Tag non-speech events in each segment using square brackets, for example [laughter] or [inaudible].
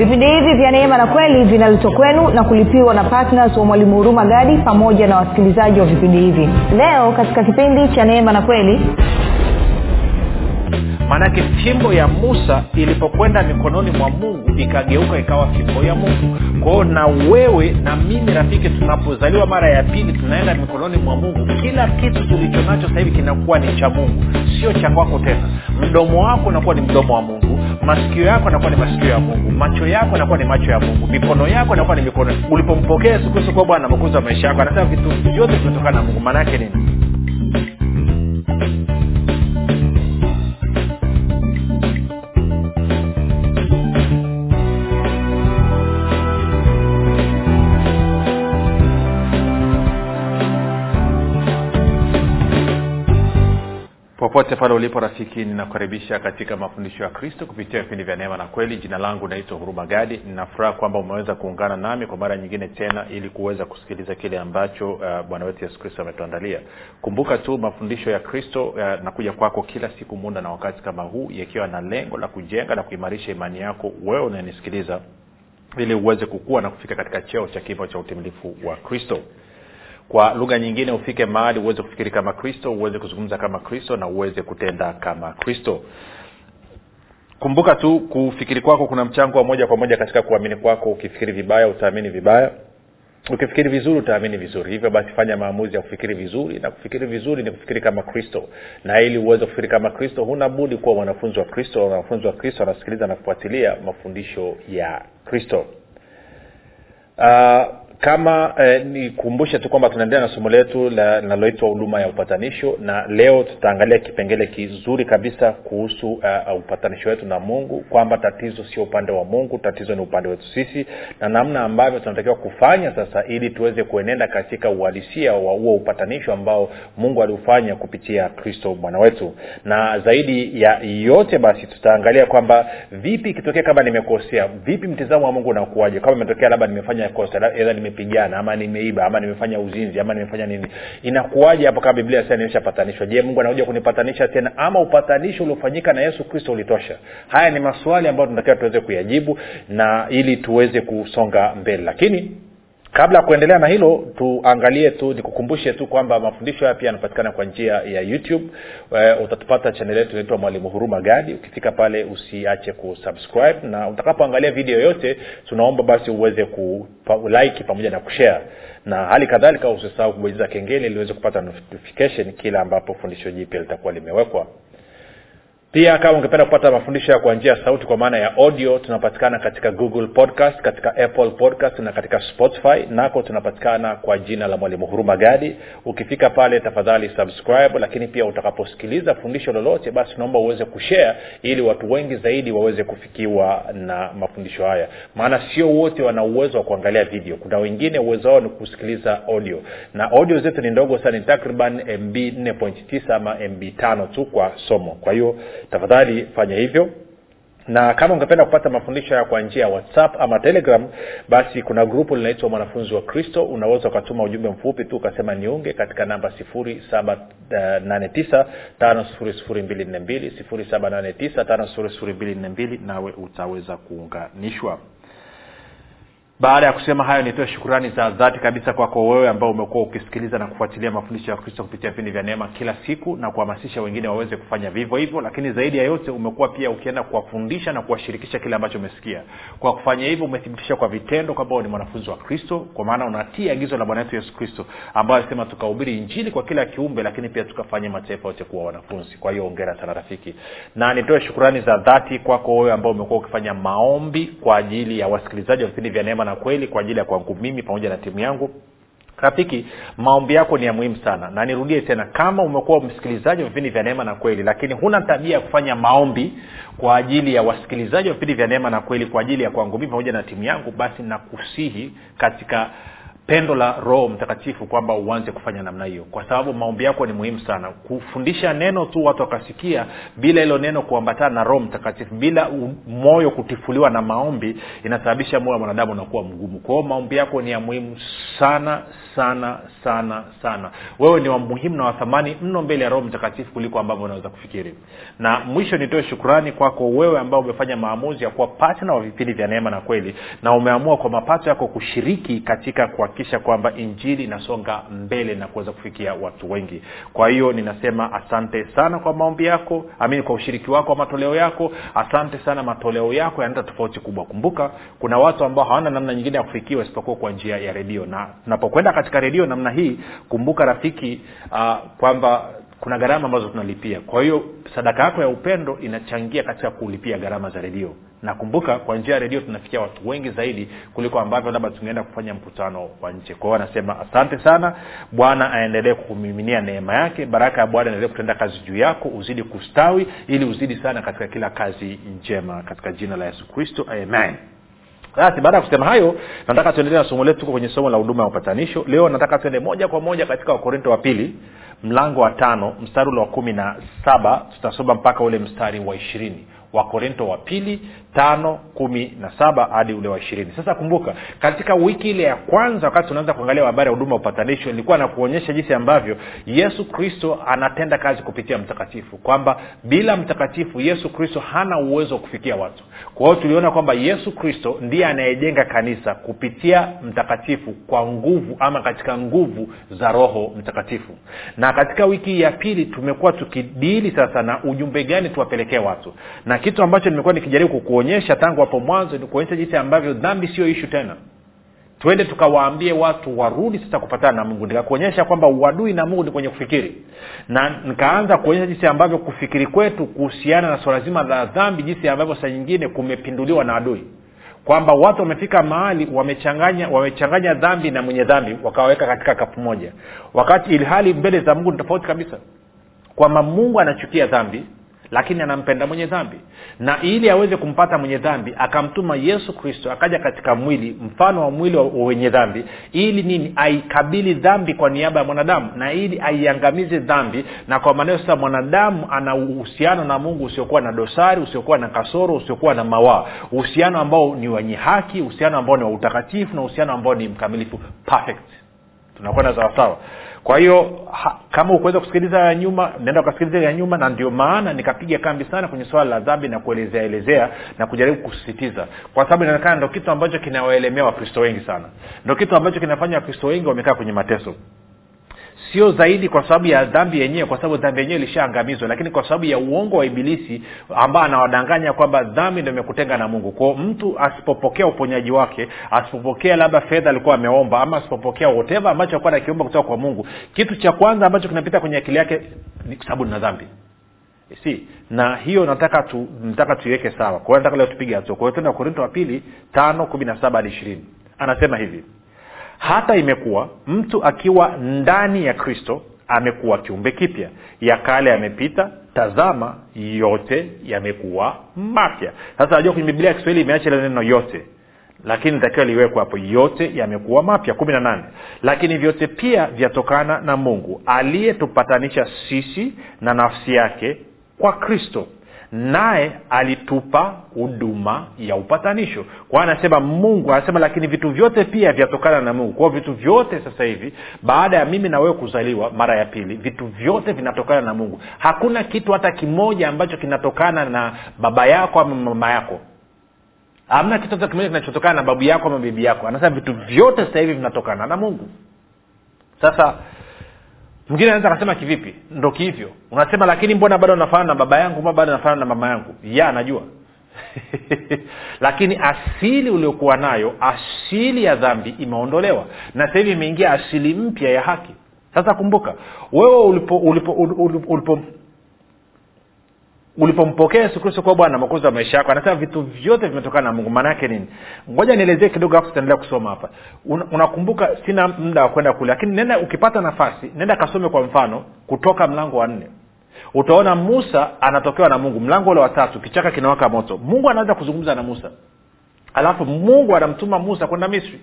vipindi hivi vya neema na kweli vinaletwa kwenu na kulipiwa na ptns wa mwalimu huruma gadi pamoja na wasikilizaji wa vipindi hivi. Leo katika kipindi cha neema na kweli maanake fimbo ya musa ilipokwenda mikononi mwa mungu ikageuka ikawa fimbo ya mungu. Kwao na wewe na mimi rafiki tunapozaliwa mara ya pili tunaenda mikononi mwa mungu. Kila kitu tulicho nacho hivi kinakuwa ni cha mungu. Sio cha kwako tena. Mdomo wako unakuwa ni mdomo wa mungu masikio yako anakuwa ni masikio ya mungu. Macho yako anakuwa ni macho ya mungu. Mikono yako anakuwa ni mikono. Ulipompokea yesu kristo bwana makuza wa maisha yako anasema vitu vyote vinatokana na mungu. Maana yake nini popote pale ulipo rafiki ninakukaribisha katika mafundisho ya kristo kupitia vipindi vya neema na kweli. Jina langu naitwa huruma gadi. Ninafuraha kwamba umeweza kuungana nami kwa mara nyingine tena ili kuweza kusikiliza kile ambacho uh, bwana wetu yesu kristo ametuandalia. Kumbuka tu mafundisho ya kristo uh, nakuja kwako kila siku muda na wakati kama huu yakiwa na lengo la kujenga na kuimarisha imani yako wewe unanisikiliza ili uweze kukua na kufika katika cheo cha kimo cha utimilifu wa kristo kwa lugha nyingine ufike mahali uweze kufikiri kama kristo uweze kuzungumza kama kristo na uweze kutenda kama kristo. Kumbuka tu kufikiri kwako kuna mchango wa moja kwa moja katika kuamini kwako. Ukifikiri vibaya utaamini vibaya. Ukifikiri vizuri utaamini vizuri. Hivyo basi fanya maamuzi ya kufikiri vizuri na kufikiri vizuri ni kufikiri kama kristo. Na ili uweze kufikiri kama kristo huna budi kuwa mwanafunzi wa kristo. Wanafunzi wa kristo wanasikiliza na kufuatilia mafundisho ya kristo. Uh, kama eh, nikumbushe tu kwamba tunaendelea na somo letu linaloitwa huduma ya upatanisho na leo tutaangalia kipengele kizuri kabisa kuhusu uh, upatanisho wetu na mungu kwamba tatizo sio upande wa mungu tatizo ni upande wetu sisi na namna ambavyo tunatakiwa kufanya sasa ili tuweze kuenenda katika uhalisia wa huo upatanisho ambao mungu aliufanya kupitia kristo bwana wetu. Na zaidi ya yote basi tutaangalia kwamba vipi ikitokea kama nimekosea vipi mtizamo wa mungu unakuaje kama imetokea labda nimefanya kosa nimepigana ama nimeiba ama nimefanya uzinzi ama nimefanya nini. Inakuwaje hapo kama biblia sasa nimeshapatanishwa? Je mungu anakuja kunipatanisha tena ama upatanisho uliofanyika na yesu kristo ulitosha? Haya ni maswali ambayo tunatakiwa tuweze kuyajibu na ili tuweze kusonga mbele. Lakini kabla ya kuendelea na hilo tuangalie tu nikukumbushe tu kwamba mafundisho haya pia yanapatikana kwa njia ya youtube. Uh, utatupata chanel yetu inaitwa mwalimu huruma gadi. Ukifika pale usiache kusubscribe na utakapoangalia video yote tunaomba basi uweze kulike pamoja na kushare. Na hali kadhalika usisahau kubonyeza kengele ili uweze kupata notification kila ambapo fundisho jipya litakuwa limewekwa pia kama ungependa kupata mafundisho ya kwa njia ya sauti kwa maana ya audio tunapatikana katika google podcast katika apple podcast na katika spotify. Nako tunapatikana kwa jina la mwalimu huruma gadi. Ukifika pale tafadhali subscribe lakini pia utakaposikiliza fundisho lolote basi tunaomba uweze kushare ili watu wengi zaidi waweze kufikiwa na mafundisho haya. Maana sio wote wana uwezo wa kuangalia video. Kuna wengine uwezo wao ni kusikiliza audio. Na audio zetu ni ndogo sana ni takriban mb 4.9 ama mb 5 tu kwa somo. Kwa hiyo tafadhali fanya hivyo. Na kama ungependa kupata mafundisho haya kwa njia ya whatsapp ama telegram basi kuna grupu linaitwa mwanafunzi wa kristo. Unaweza ukatuma ujumbe mfupi tu ukasema niunge katika namba 789 nawe utaweza kuunganishwa baada ya kusema hayo nitoe shukurani za dhati kabisa kwako wewe ambao umekuwa ukisikiliza na kufuatilia mafundisho ya kristo kupitia vipindi vya neema kila siku na kuhamasisha wengine waweze kufanya vivyo hivyo. Lakini zaidi ya yote umekuwa pia ukienda kuwafundisha na kuwashirikisha kile ambacho umesikia. Kwa kufanya hivyo umethibitisha kwa vitendo kwamba ni mwanafunzi wa kristo kwa maana unatii agizo la bwana wetu yesu kristo ambayo alisema tukahubiri injili kwa kila kiumbe lakini pia tukafanya mataifa yote kuwa wanafunzi. Kwa hiyo ongera sana rafiki. Na nitoe shukurani za dhati kwako wewe ambao umekuwa ukifanya maombi kwa ajili ya wasikilizaji wa vipindi vya neema na kweli kwa ajili ya kwangu mimi pamoja na timu yangu. Rafiki maombi yako ni ya muhimu sana. Na nirudie tena kama umekuwa msikilizaji wa vipindi vya neema na kweli lakini huna tabia ya kufanya maombi kwa ajili ya wasikilizaji wa vipindi vya neema na kweli kwa ajili ya kwangu mimi pamoja na timu yangu basi nakusihi katika pendo la roho mtakatifu kwamba uanze kufanya namna hiyo. Kwa sababu maombi yako ni muhimu sana. Kufundisha neno tu watu wakasikia bila hilo neno kuambatana na roho mtakatifu bila u- moyo kutifuliwa na maombi inasababisha moyo wa mwanadamu unakuwa mgumu. Kwa maombi yako ni ya muhimu sana sana sana sana. Wewe ni wamuhimu na wathamani mno mbele ya roho mtakatifu kuliko ambavyo unaweza kufikiri. Na mwisho nitoe shukrani kwako wewe ambao umefanya maamuzi ya kuwa patna wa vipindi vya neema na kweli na umeamua kwa mapato yako kushiriki katika kuhakikisha kwamba injili inasonga mbele na kuweza kufikia watu wengi. Kwa hiyo ninasema asante sana kwa maombi yako amini kwa ushiriki wako wa matoleo yako. Asante sana matoleo yako yanaleta tofauti kubwa. Kumbuka kuna watu ambao hawana namna nyingine ya kufikiwa isipokuwa kwa njia ya redio. Na tunapokwenda katika redio namna hii kumbuka rafiki uh, kwamba kuna gharama ambazo tunalipia. Kwa hiyo sadaka yako ya upendo inachangia katika kulipia gharama za redio na kumbuka kwa njia ya redio tunafikia watu wengi zaidi kuliko ambavyo labda tungeenda kufanya mkutano wa nje. Kwa hiyo anasema asante sana bwana aendelee kukumiminia neema yake baraka ya bwana endelee kutenda kazi juu yako uzidi kustawi ili uzidi sana katika kila kazi njema. Katika jina la yesu kristo amen. Basi baada ya kusema hayo nataka tuendelee na somo letu tuko kwenye somo la huduma ya upatanisho. Leo nataka tuende moja kwa moja katika wakorinto wa pili mlango wa tano mstari ule wa kumi na saba. Tutasoma mpaka ule mstari wa ishirini. Wakorinto wa pili tano kumi na saba hadi ule wa ishirini. Sasa kumbuka katika wiki ile ya kwanza wakati tunaanza kuangalia habari ya huduma ya upatanisho nilikuwa nakuonyesha jinsi ambavyo yesu kristo anatenda kazi kupitia mtakatifu kwamba bila mtakatifu yesu kristo hana uwezo wa kufikia watu. Kwa hiyo tuliona kwamba yesu kristo ndiye anayejenga kanisa kupitia mtakatifu kwa nguvu ama katika nguvu za roho mtakatifu. Na katika wiki ya pili tumekuwa tukidili sasa na ujumbe gani tuwapelekee watu. Na kitu ambacho nimekuwa nikijaribu kukuonyesha tangu hapo mwanzo ni kuonyesha jinsi ambavyo dhambi sio ishu tena. Twende tukawaambie watu warudi sasa kupatana na mungu. Nikakuonyesha kwamba uadui na mungu ni kwenye kufikiri. Na nikaanza kuonyesha jinsi ambavyo kufikiri kwetu kuhusiana na swala zima la dhambi jinsi ambavyo saa nyingine kumepinduliwa na adui. Kwamba watu wamefika mahali wamechanganya wamechanganya dhambi na mwenye dhambi wakawaweka katika kapu moja. Wakati ilhali mbele za mungu ni tofauti kabisa. Kwamba mungu anachukia dhambi lakini anampenda mwenye dhambi. Na ili aweze kumpata mwenye dhambi akamtuma yesu kristo akaja katika mwili mfano wa mwili wa wenye dhambi ili nini? Aikabili dhambi kwa niaba ya mwanadamu na ili aiangamize dhambi. Na kwa maneo sasa mwanadamu ana uhusiano na mungu usiokuwa na dosari usiokuwa na kasoro usiokuwa na mawaa. Uhusiano ambao ni wenye haki uhusiano ambao ni wa utakatifu na uhusiano ambao ni mkamilifu. Perfect. Tunakwenda sawasawa kwa hiyo kama ukuweza kusikiliza ya nyuma naenda ukasikiliza ya nyuma na ndio maana nikapiga kambi sana kwenye swala la dhambi na kuelezea elezea na kujaribu kusisitiza. Kwa sababu inaonekana ndo kitu ambacho kinawaelemea wakristo wengi sana. Ndo kitu ambacho kinafanya wakristo wengi wamekaa kwenye mateso sio zaidi kwa sababu ya dhambi yenyewe kwa sababu dhambi yenyewe ilishaangamizwa lakini kwa sababu ya uongo wa ibilisi ambao anawadanganya kwamba dhambi ndo imekutenga na mungu. Kwao mtu asipopokea uponyaji wake asipopokea labda fedha alikuwa ameomba ama asipopokea hoteva ambacho alikuwa nakiomba kutoka kwa mungu kitu cha kwanza ambacho kinapita kwenye akili yake ni kwa sababu nina dhambi. Si na hiyo nataka tu nataka tuiweke sawa. Kwa nataka leo tupige hatua. Kwa hiyo tenda korinto wa pili tano kumi na saba hadi ishirini. Anasema hivi hata imekuwa mtu akiwa ndani ya kristo amekuwa kiumbe kipya. Ya kale yamepita tazama yote yamekuwa mapya. Sasa najua kwenye biblia ya kiswahili imeacha ile neno yote. Lakini takiwa liwekwa hapo yote yamekuwa mapya. Kumi na nane. Lakini vyote pia vyatokana na mungu aliyetupatanisha sisi na nafsi yake kwa kristo naye alitupa huduma ya upatanisho. Kwa anasema mungu anasema lakini vitu vyote pia vyatokana na mungu. Kwao vitu vyote sasa hivi baada ya mimi na wewe kuzaliwa mara ya pili vitu vyote vinatokana na mungu. Hakuna kitu hata kimoja ambacho kinatokana na baba yako ama mama yako. Hamna kitu hata kimoja kinachotokana na babu yako ama bibi yako. Anasema vitu vyote sasa hivi vinatokana na mungu. Sasa mwingine anaweza akasema kivipi? Ndo kihivyo unasema lakini mbona bado nafanana na baba yangu? Mbona bado nafanana na mama yangu? Ya najua [laughs] lakini asili uliokuwa nayo asili ya dhambi imeondolewa. Na sasa hivi imeingia asili mpya ya haki. Sasa kumbuka wewe ulipo ulipo ulipo, ulipo ulipompokea yesu kristo kuwa bwana makozi wa maisha yako anasema vitu vyote vimetokana na mungu. Maana nini? Ngoja nielezee kidogo afu tutaendelea kusoma hapa. Unakumbuka una sina muda wa kwenda kule lakini nenda ukipata nafasi nenda kasome kwa mfano kutoka mlango wa nne. Utaona musa anatokewa na mungu. Mlango ule watatu kichaka kinawaka moto. Mungu anaanza kuzungumza na musa. Alafu mungu anamtuma musa kwenda misri.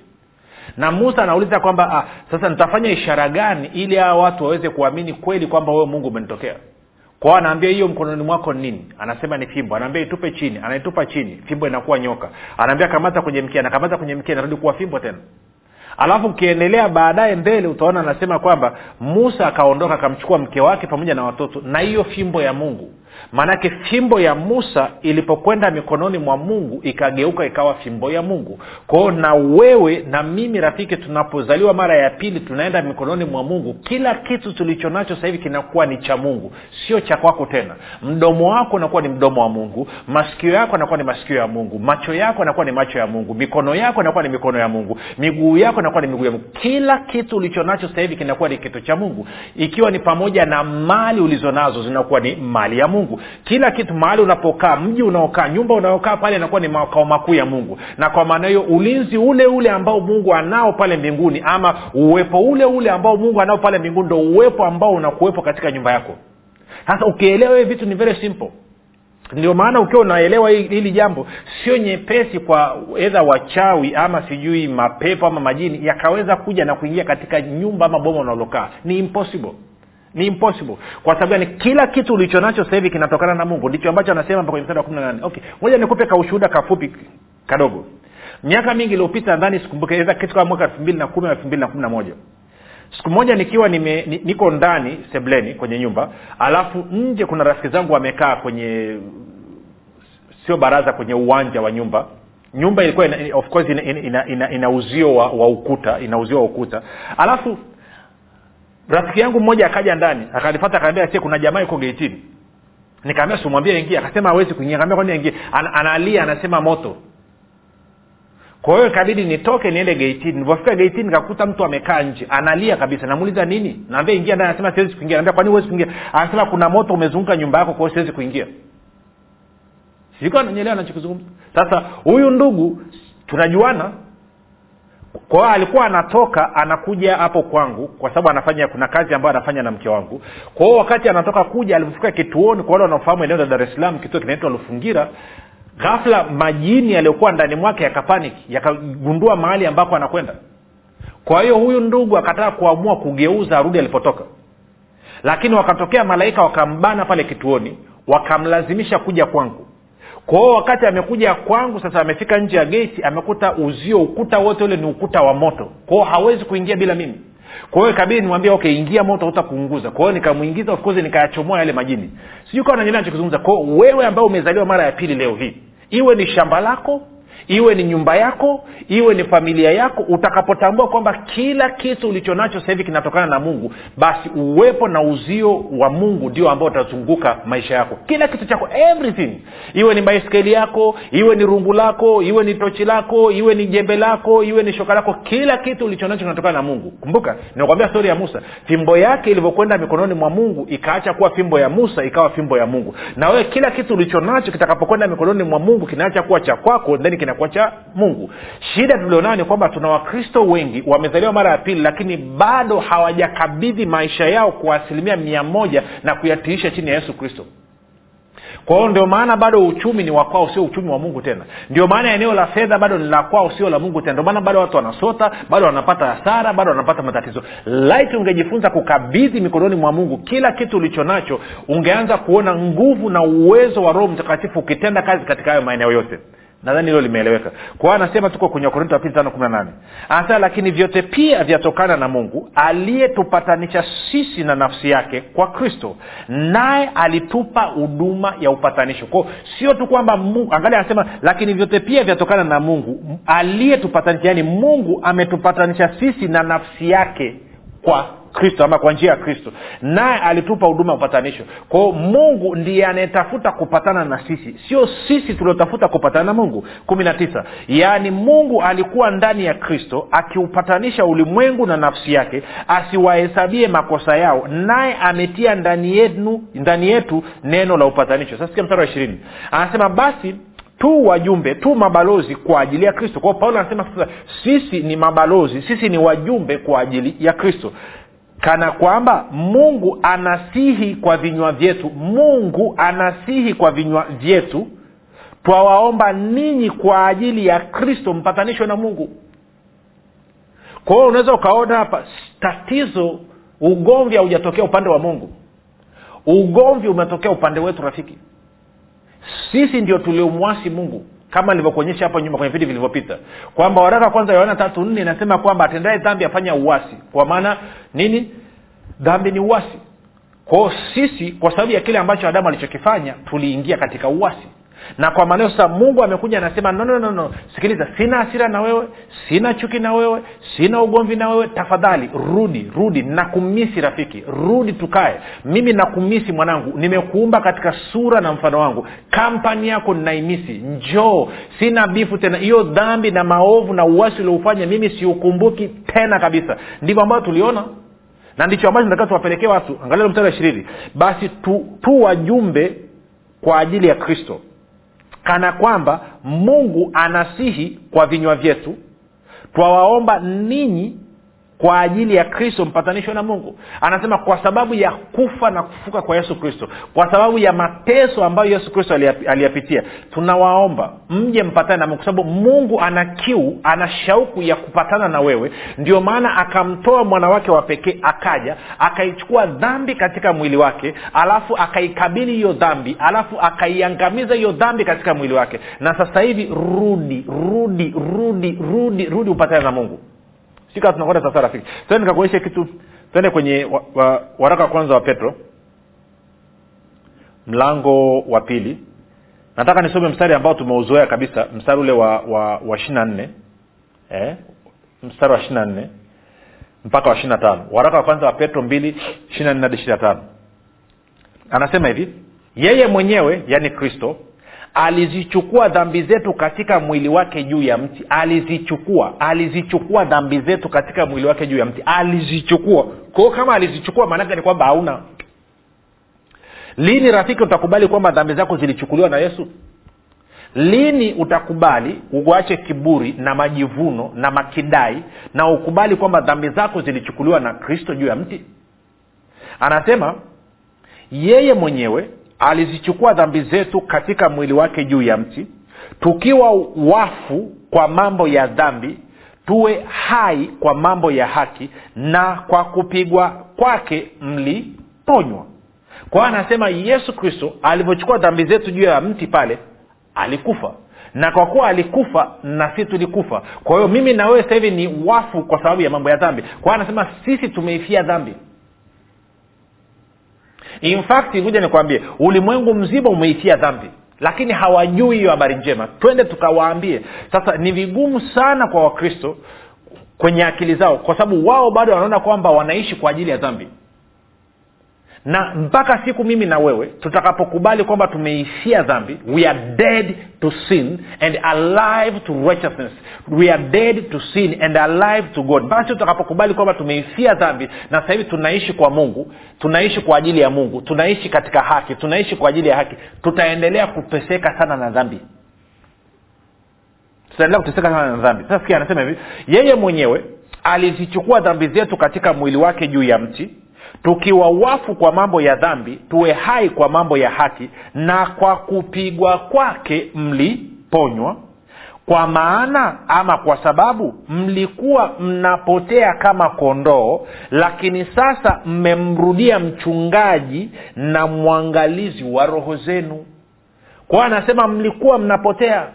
Na musa anauliza kwamba ah, sasa nitafanya ishara gani ili hawa watu waweze kuamini kweli kwamba wewe mungu umenitokea kwao anaambia hiyo mkononi mwako ni nini? Anasema ni fimbo. Anaambia itupe chini. Anaitupa chini. Fimbo inakuwa nyoka. Anaambia kamata kwenye mkia anakamata kwenye mkia inarudi kuwa fimbo tena. Alafu ukiendelea baadaye mbele utaona anasema kwamba musa akaondoka akamchukua mke wake pamoja na watoto na hiyo fimbo ya mungu maanake fimbo ya musa ilipokwenda mikononi mwa mungu ikageuka ikawa fimbo ya mungu. Kwao na wewe na mimi rafiki tunapozaliwa mara ya pili tunaenda mikononi mwa mungu kila kitu tulicho nacho sasa hivi kinakuwa ni cha mungu sio cha kwako tena. Mdomo wako unakuwa ni mdomo wa mungu masikio yako anakuwa ni masikio ya mungu macho yako anakuwa ni macho ya mungu mikono yako anakuwa ni mikono ya mungu miguu yako anakuwa ni miguu ya mungu. Kila kitu ulicho nacho sasa hivi kinakuwa ni kitu cha mungu. Ikiwa ni pamoja na mali ulizonazo zinakuwa ni mali ya mungu kila kitu mahali unapokaa mji unaokaa nyumba unaokaa pale inakuwa ni makao makuu ya mungu. Na kwa maana hiyo ulinzi ule ule ambao mungu anao pale mbinguni ama uwepo ule ule ambao mungu anao pale mbinguni ndo uwepo ambao unakuwepo katika nyumba yako. Sasa ukielewa hivi vitu ni very simple. Ndio maana ukiwa unaelewa hili jambo sio nyepesi kwa edha wachawi ama sijui mapepo ama majini yakaweza kuja na kuingia katika nyumba ama boma unalokaa ni impossible ni impossible. Kwa sababu gani? Kila kitu ulicho sasa hivi kinatokana na mungu. Ndicho ambacho anasema kwenye mstari wa kumi na nane. Okay. Moja nikupe kaushuhuda kafupi kadogo. Miaka mingi iliyopita nadhani sikumbuke kitu kama mwaka elfu mbili na kumi elfu mbili na kumi na moja. Siku moja nikiwa nime, niko ndani sebleni kwenye nyumba alafu nje kuna rafiki zangu wamekaa kwenye sio baraza kwenye uwanja wa nyumba. Nyumba ilikuwa ina, of course ina, ina, ina, ina uzio wa, wa ukuta ina uzio wa ukuta. Alafu rafiki yangu mmoja akaja ndani akanifata akaambia sie kuna jamaa iko geitini nikaambia simwambie ingia. Akasema awezi kuingia. Kaambia kwani ingia? An- analia anasema moto. Kwa hiyo ikabidi nitoke niende geitini nilipofika geitini nikakuta mtu amekaa nje analia kabisa. Namuuliza nini? Naambia ingia ndani. Anasema siwezi kuingia. Naambia kwani huwezi kuingia? Anasema kuna moto umezunguka nyumba yako kwa siwezi kuingia. Sikuwa nanyelewa nachokizungumza sasa huyu ndugu tunajuana kwa hiyo alikuwa anatoka anakuja hapo kwangu kwa sababu anafanya kuna kazi ambayo anafanya na mke wangu. Kwa hiyo wakati anatoka kuja alipofika kituoni kwa wale wanaofahamu eneo la dar kituo kinaitwa lufungira ghafla majini yaliyokuwa ndani mwake yakapaniki yakagundua mahali ambako anakwenda. Kwa hiyo huyu ndugu akataka kuamua kugeuza arudi alipotoka. Lakini wakatokea malaika wakambana pale kituoni wakamlazimisha kuja kwangu kwa hiyo wakati amekuja kwangu sasa amefika nje ya geti amekuta uzio ukuta wote ule ni ukuta wa moto. Kwao hawezi kuingia bila mimi. Kwa hiyo ikabidi nimwambia okay ingia moto utakuunguza kwa hiyo nikamwingiza of course nikayachomoa yale majini. Sijui kawa nanyelea nachokizungumza kwao wewe ambao umezaliwa mara ya pili leo hii iwe ni shamba lako iwe ni nyumba yako iwe ni familia yako utakapotambua kwamba kila kitu ulicho nacho hivi kinatokana na mungu basi uwepo na uzio wa mungu ndio ambao utazunguka maisha yako. Kila kitu chako everything. Iwe ni baiskeli yako iwe ni rungu lako iwe ni tochi lako iwe ni jembe lako iwe ni shoka lako kila kitu ulichonacho kinatokana na mungu. Kumbuka ninakwambia stori ya musa. Fimbo yake ilivyokwenda mikononi mwa mungu ikaacha kuwa fimbo ya musa ikawa fimbo ya mungu. Na wewe kila kitu ulichonacho kitakapokwenda mikononi mwa mungu kinaacha kuwa cha kwako then kinakuwa cha mungu. Shida tulionayo ni kwamba tuna wakristo wengi wamezaliwa mara ya pili lakini bado hawajakabidhi maisha yao kwa asilimia mia moja na kuyatiisha chini ya yesu kristo. Kwa hiyo ndio maana bado uchumi ni wakwao sio uchumi wa mungu tena. Ndio maana eneo la fedha bado ni la kwao sio la mungu tena. Ndio maana bado watu wanasota bado wanapata hasara bado wanapata matatizo. Laiti ungejifunza kukabidhi mikononi mwa mungu kila kitu ulicho nacho ungeanza kuona nguvu na uwezo wa roho mtakatifu ukitenda kazi katika hayo maeneo yote nadhani hilo limeeleweka. Kwa hiyo anasema tuko kwenye wakorinto wa pili tano kumi na nane. Anasema lakini vyote pia vyatokana na mungu aliyetupatanisha sisi na nafsi yake kwa kristo naye alitupa huduma ya upatanisho. Kwao sio tu kwamba angalia anasema lakini vyote pia vyatokana na mungu aliyetupatanisha yaani mungu ametupatanisha sisi na nafsi yake kwa kristo ama kwa njia ya kristo. Naye alitupa huduma ya upatanisho. Kwao mungu ndiye anayetafuta kupatana na sisi. Sio sisi tuliotafuta kupatana na mungu. Kumi na tisa. Yaani mungu alikuwa ndani ya kristo akiupatanisha ulimwengu na nafsi yake asiwahesabie makosa yao. Naye ametia ndani yetu, ndani yetu neno la upatanisho. Sasa mstari wa ishirini. Anasema basi tu wajumbe tu mabalozi kwa ajili ya kristo. Kwao paulo anasema sasa sisi ni mabalozi sisi ni wajumbe kwa ajili ya kristo kana kwamba mungu anasihi kwa vinywa vyetu mungu anasihi kwa vinywa vyetu twawaomba ninyi kwa ajili ya kristo mpatanishwe na mungu. Kwa hiyo unaweza ukaona hapa tatizo ugomvi haujatokea upande wa mungu. Ugomvi umetokea upande wetu rafiki. Sisi ndio tuliomwasi mungu kama nilivyokuonyesha hapo nyuma kwenye viti vilivyopita kwamba waraka kwanza yohana tatu nne inasema kwamba atendae dhambi afanya uwasi kwa maana nini? Dhambi ni uwasi kwao sisi kwa sababu ya kile ambacho adamu alichokifanya tuliingia katika uwasi na kwa maana sasa mungu amekuja anasema no, no, no, no. sikiliza sina hasira na wewe sina chuki na wewe sina ugomvi na wewe. Tafadhali rudi rudi. Nakumisi rafiki. Rudi tukae. Mimi nakumisi mwanangu. Nimekuumba katika sura na mfano wangu. Kampani yako ninaimisi njoo. Sina bifu tena. Hiyo dhambi na maovu na uwasi ulioufanya mimi siukumbuki tena kabisa. Ndivyo ambayo tuliona. Na ndicho ambacho nataka tuwapelekee watu. Angalia mstari wa ishirini. Basi tu, tu wajumbe kwa ajili ya kristo kana kwamba mungu anasihi kwa vinywa vyetu twawaomba ninyi kwa ajili ya kristo mpatanishwe na mungu. Anasema kwa sababu ya kufa na kufuka kwa yesu kristo kwa sababu ya mateso ambayo yesu kristo aliyapitia tunawaomba mje mpatane na mungu kwa sababu mungu ana kiu ana shauku ya kupatana na wewe. Ndio maana akamtoa mwanawake wa pekee akaja akaichukua dhambi katika mwili wake alafu akaikabili hiyo dhambi alafu akaiangamiza hiyo dhambi katika mwili wake. Na sasa hivi rudi rudi rudi rudi rudi upatane na mungu sika tunakwenda sasa rafiki. Twende nikakuonyesha kitu. Twende kwenye wa, wa, waraka wa kwanza wa petro. Mlango wa pili. Nataka nisome mstari ambao tumeuzoea kabisa. Mstari ule wa wa, wa ishiri nne. Eh? mstari wa ishiri na nne mpaka wa ishiri na tano. Waraka wa kwanza wa petro mbili ishiri na nne hadi ishiri na tano. Anasema hivi yeye mwenyewe yaani kristo alizichukua dhambi zetu katika mwili wake juu ya mti. Alizichukua alizichukua dhambi zetu katika mwili wake juu ya mti. Alizichukua. Kwao kama alizichukua maanake ni kwamba hauna. Lini rafiki utakubali kwamba dhambi zako zilichukuliwa na yesu? Lini utakubali uache kiburi na majivuno na makidai na ukubali kwamba dhambi zako zilichukuliwa na kristo juu ya mti? Anasema yeye mwenyewe alizichukua dhambi zetu katika mwili wake juu ya mti. Tukiwa wafu kwa mambo ya dhambi tuwe hai kwa mambo ya haki na kwa kupigwa kwake mliponywa. Kwa hiyo anasema yesu kristo alivyochukua dhambi zetu juu ya mti pale alikufa. Na kwa kuwa alikufa na si tulikufa. Kwa hiyo mimi na wewe hivi ni wafu kwa sababu ya mambo ya dhambi. Kwa hiyo anasema sisi tumeifia dhambi in fact kuja nikwambie ulimwengu mzima umeitia dhambi lakini hawajui hiyo habari njema. Twende tukawaambie. Sasa ni vigumu sana kwa wakristo kwenye akili zao kwa sababu wao bado wanaona kwamba wanaishi kwa ajili ya dhambi na mpaka siku mimi na wewe tutakapokubali kwamba tumeishia dhambi we are dead to sin and alive to righteousness. We are dead to sin and alive to god. Siku tutakapokubali kwamba tumeishia dhambi na sasa hivi tunaishi kwa mungu tunaishi kwa ajili ya mungu tunaishi katika haki tunaishi kwa ajili ya haki tutaendelea kuteseka sana na dhambi. Tutaendelea kuteseka sana na dhambi. Sasa sikia anasema hivi yeye mwenyewe alizichukua dhambi zetu katika mwili wake juu ya mti tukiwa wafu kwa mambo ya dhambi tuwe hai kwa mambo ya haki na kwa kupigwa kwake mliponywa. Kwa maana ama kwa sababu mlikuwa mnapotea kama kondoo lakini sasa mmemrudia mchungaji na mwangalizi wa roho zenu. Kwao anasema mlikuwa mnapotea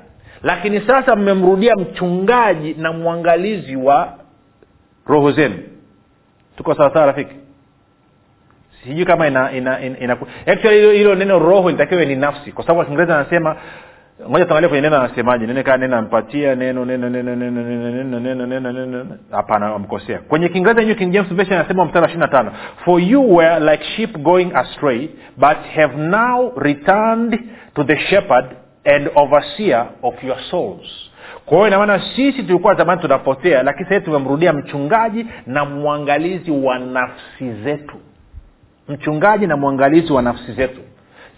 lakini sasa mmemrudia mchungaji na mwangalizi wa roho zenu. Tuko sawasawa rafiki sijui kama ina, ina, ina, ina actually hilo neno roho litakiwe ni nafsi kwa sababu kiingereza anasema moja tuangalie kwenye neno anasemaje nene kaa neno ampatia neno neno neno neno neno neno neno neno hapana amkosea kwenye kiingereza new king james version anasema mstari wa ishiri na tano for you were like sheep going astray but have now returned to the shepherd and overseer of your souls kwa hiyo inamaana sisi tulikuwa zamani tunapotea lakini sahii tumemrudia mchungaji na mwangalizi wa nafsi zetu mchungaji na mwangalizi wa nafsi zetu.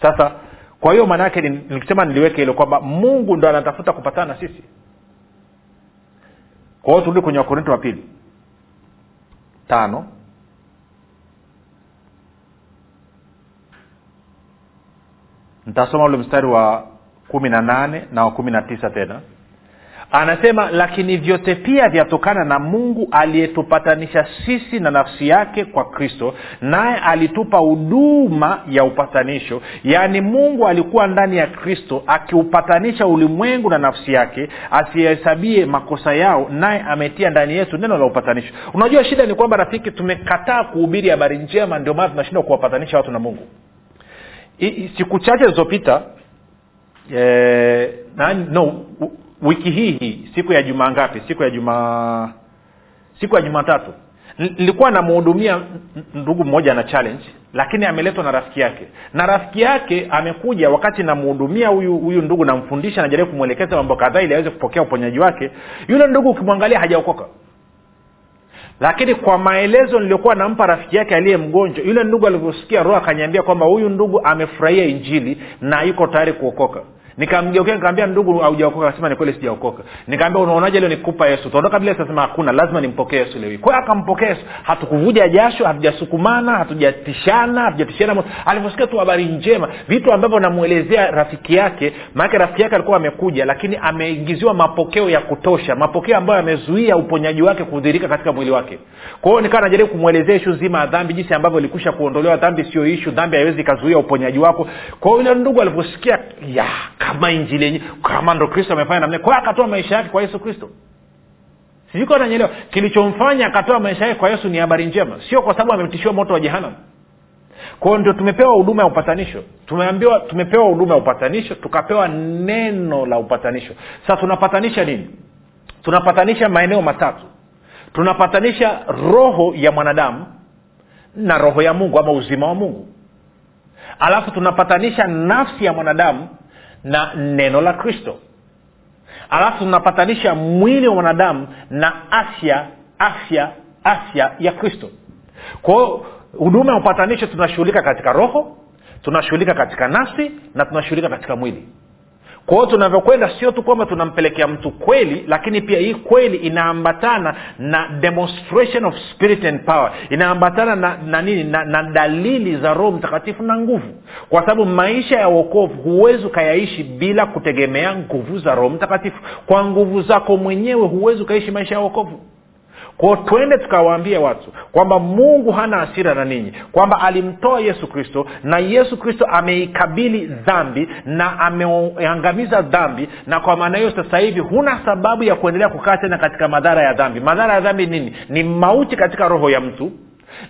Sasa kwa hiyo maana yake nikisema niliweke hilo kwamba mungu ndo anatafuta kupatana na sisi. Kwa hiyo turudi kwenye wakorinto wa pili. Tano. Nitasoma ule mstari wa kumi na nane na wa kumi na tisa tena anasema lakini vyote pia vyatokana na mungu aliyetupatanisha sisi na nafsi yake kwa kristo naye alitupa huduma ya upatanisho. Yaani mungu alikuwa ndani ya kristo akiupatanisha ulimwengu na nafsi yake asiyehesabie makosa yao naye ametia ndani yetu neno la upatanisho. Unajua shida ni kwamba rafiki tumekataa kuhubiri habari njema ndio maana tunashindwa kuwapatanisha watu na mungu. Siku chache zilizopita eh, no wiki hii hii siku ya jumaa ngapi? Siku ya jumaa siku ya jumatatu. Nilikuwa namhudumia ndugu mmoja na challenge lakini ameletwa na rafiki yake. Na rafiki yake amekuja wakati namhudumia huyu huyu ndugu namfundisha najaribu kumwelekeza mambo kadhaa ili aweze kupokea uponyaji wake. Yule ndugu ukimwangalia hajaokoka. Lakini kwa maelezo niliokuwa nampa rafiki yake aliye mgonjwa yule ndugu alivyosikia roho akanyambia kwamba huyu ndugu amefurahia injili na yuko tayari kuokoka nikamgeukia nikamwambia ndugu haujaokoka. Akasema ni kweli sijaokoka. Nikamwambia unaonaje leo nikupa yesu? Utaondoka bila sasema hakuna lazima nimpokee yesu leo. Kwa akampokea yesu. Hatukuvuja jasho hatujasukumana hatujatishana hatujatishana alivyosikia tu habari njema vitu ambavyo namwelezea rafiki yake maanake rafiki yake alikuwa amekuja lakini ameingiziwa mapokeo ya kutosha mapokeo ambayo yamezuia uponyaji wake kudhirika katika mwili wake. Kwa hiyo nikawa najaribu kumwelezea ishu zima ya dhambi jinsi ambavyo ilikwisha kuondolewa dhambi sio ishu dhambi haiwezi ikazuia uponyaji wako. Kwa hiyo ndugu alivyosikia ya kama injili yenyewe kama ndo kristo amefanya namna kwa akatoa maisha yake kwa yesu kristo. Sijuko nanyelewa kilichomfanya akatoa maisha yake kwa yesu ni habari njema. Sio kwa sababu ametishiwa moto wa jehanam kwao ndio tumepewa huduma ya upatanisho. Tumeambiwa tumepewa huduma ya upatanisho tukapewa neno la upatanisho. Sasa tunapatanisha nini? Tunapatanisha maeneo matatu. Tunapatanisha roho ya mwanadamu na roho ya mungu ama uzima wa mungu. Alafu tunapatanisha nafsi ya mwanadamu na neno la kristo. Alafu tunapatanisha mwili wa mwanadamu na afya afya afya ya kristo. Kwao huduma ya upatanisho tunashughulika katika roho tunashughulika katika nafsi na tunashughulika katika mwili kwa hiyo tunavyokwenda sio tu kwamba tunampelekea mtu kweli lakini pia hii kweli inaambatana na demonstration of spirit and power. Inaambatana na, na nini? Na, na dalili za roho mtakatifu na nguvu. Kwa sababu maisha ya uokovu huwezi ukayaishi bila kutegemea nguvu za roho mtakatifu. Kwa nguvu zako mwenyewe huwezi ukaishi maisha ya uokovu kwao twende tukawaambie watu kwamba mungu hana asira na ninyi kwamba alimtoa yesu kristo na yesu kristo ameikabili dhambi na ameangamiza dhambi na kwa maana hiyo sasa hivi huna sababu ya kuendelea kukaa tena katika madhara ya dhambi. Madhara ya dhambi nini? Ni mauti katika roho ya mtu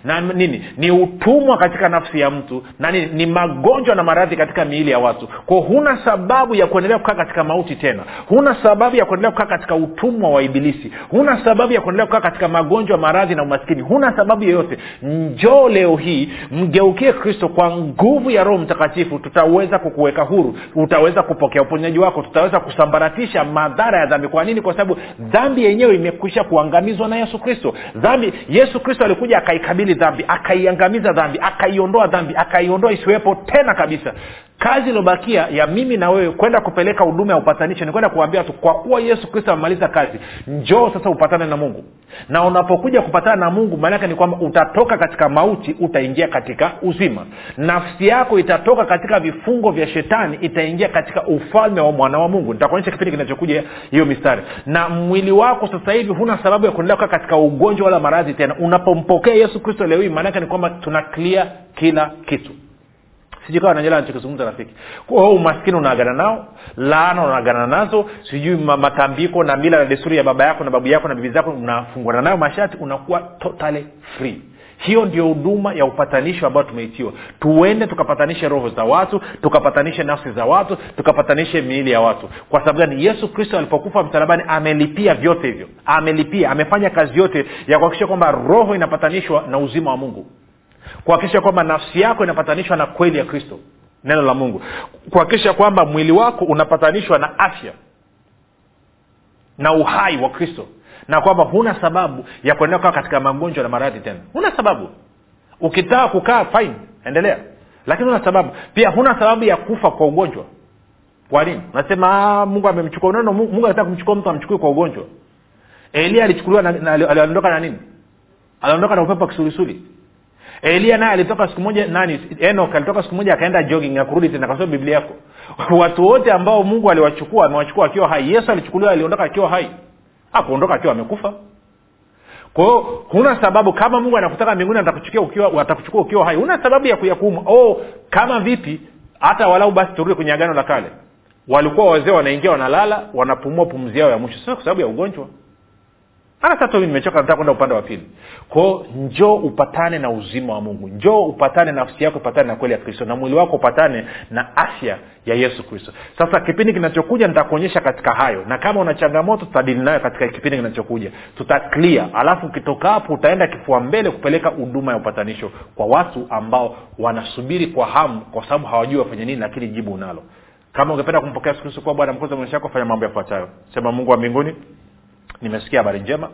na nini? Ni utumwa katika nafsi ya mtu na nini? Ni magonjwa na maradhi katika miili ya watu. Kwao huna sababu ya kuendelea kukaa katika mauti tena. Huna sababu ya kuendelea kukaa katika utumwa wa ibilisi. Huna sababu ya kuendelea kukaa katika magonjwa maradhi na umaskini. Huna sababu yoyote. Njoo leo hii mgeukie kristo kwa nguvu ya roho mtakatifu. Tutaweza kukuweka huru. Utaweza kupokea uponyaji wako. Tutaweza kusambaratisha madhara ya dhambi. Kwa nini? Kwa sababu dhambi yenyewe imekwisha kuangamizwa na yesu kristo. Dhambi yesu kristo alikuja akaikabili dhambi akaiangamiza dhambi akaiondoa dhambi akaiondoa isiwepo tena kabisa. Kazi iliobakia ya mimi na wewe kwenda kupeleka huduma ya upatanisho ni kwenda kuambia watu kwa kuwa yesu kristo amemaliza kazi njoo sasa upatane na mungu. Na unapokuja kupatana na mungu maanake ni kwamba utatoka katika mauti utaingia katika uzima. Nafsi yako itatoka katika vifungo vya shetani itaingia katika ufalme wa mwana wa mungu. Nitakuonyesha kipindi kinachokuja hiyo mistari. Na mwili wako sasa hivi huna sababu ya kuendelea kukaa katika ugonjwa wala maradhi tena. Unapompokea yesu kristo leo hii maanake ni kwamba tuna clear kila kitu. Sijikawa nanyela nachokizungumza rafiki. Kwao umaskini unaagana nao laana unaagana nazo sijui matambiko na mila na desturi ya baba yako na babu yako na bibi zako unafunguana nayo mashati unakuwa totally free hiyo ndio huduma ya upatanisho ambayo tumeitiwa. Tuende tukapatanishe roho za watu tukapatanishe nafsi za watu tukapatanishe miili ya watu. Kwa sababu gani? Yesu kristo alipokufa msalabani amelipia vyote hivyo. Amelipia amefanya kazi yote ya kuhakikisha kwamba roho inapatanishwa na uzima wa mungu. Kuhakikisha kwamba nafsi yako inapatanishwa na kweli ya kristo neno la mungu. Kuhakikisha kwamba mwili wako unapatanishwa na afya na uhai wa kristo na kwamba huna sababu ya kuendelea kukaa katika magonjwa na maradhi tena. Huna sababu. Ukitaka kukaa fine endelea. Lakini huna sababu. Pia huna sababu ya kufa kwa ugonjwa. Kwa nini? Unasema mungu amemchukua. Neno mungu anataka kumchukua mtu amchukue kwa ugonjwa. Elia alichukuliwa aliondoka na nini? Aliondoka na upepo wa kisulisuli. Elia naye alitoka siku moja nani? Enok alitoka siku moja akaenda jogging akurudi tena kasoma biblia yako. [laughs] Watu wote ambao mungu aliwachukua amewachukua akiwa hai. Yesu alichukuliwa aliondoka akiwa hai akuondoka akiwa amekufa kwa hiyo huna sababu kama mungu anakutaka mbinguni atakuchukua ukiwa atakuchukua ukiwa hai. Huna sababu ya kuyakumwa oh kama vipi hata walau basi turudi kwenye agano la kale. Walikuwa wazee wanaingia wanalala wanapumua pumzi yao ya mwisho. Sio kwa sababu ya ugonjwa hata nimechoka kwenda upande wa pili. Kwao njoo upatane na uzima wa mungu. Njoo upatane nafsi yako upatane na kweli ya kristo na mwili wako upatane na afya ya yesu kristo. Sasa kipindi kinachokuja nitakuonyesha katika hayo. Na kama una changamoto tutadili nayo katika kipindi kinachokuja. Tuta clear. Alafu ukitoka hapo utaenda kifua mbele kupeleka huduma ya upatanisho kwa watu ambao wanasubiri kwa hamu kwa sababu hawajui wafanye nini lakini jibu unalo. Kama ungependa kumpokea yesu kristo kuwa bwana mkozi wa maisha yako fanya mambo yafuatayo. Sema mungu wa mbinguni nimesikia habari njema.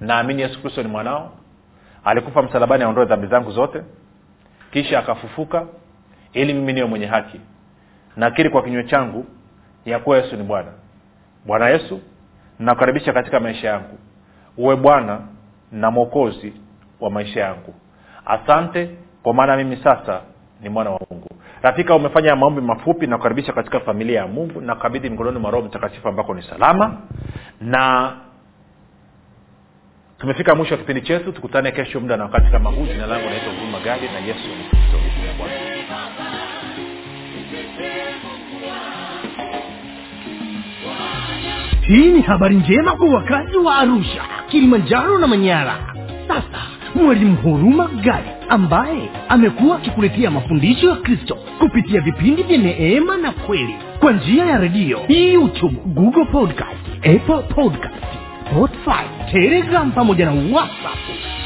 Naamini yesu kristo ni mwanao. Alikufa msalabani aondoe dhambi zangu zote. Kisha akafufuka ili mimi niwe mwenye haki. Nakiri kwa kinywa changu ya kuwa yesu ni bwana. Bwana yesu nakukaribisha katika maisha yangu. Uwe bwana na mwokozi wa maisha yangu. Asante kwa maana mimi sasa ni mwana wa mungu. Rafika umefanya maombi mafupi na kukaribisha katika familia ya mungu. Na kukabidhi mkononi mwa roho mtakatifu ambako ni salama. Na tumefika mwisho wa kipindi chetu tukutane kesho muda na wakati kama huu. Jina langu naitwa huruma gadi na yesu ni kristo. Hii ni habari njema kwa wakazi wa arusha kilimanjaro na manyara. Sasa mwalimu huruma gadi ambaye amekuwa akikuletea mafundisho ya kristo kupitia vipindi vya neema na kweli kwa njia ya redio youtube google podcast apple podcast spotify telegram pamoja na whatsapp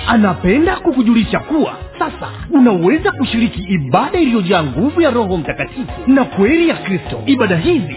anapenda kukujulisha kuwa sasa unaweza kushiriki ibada iliyojaa nguvu ya roho mtakatifu na kweli ya kristo. Ibada hizi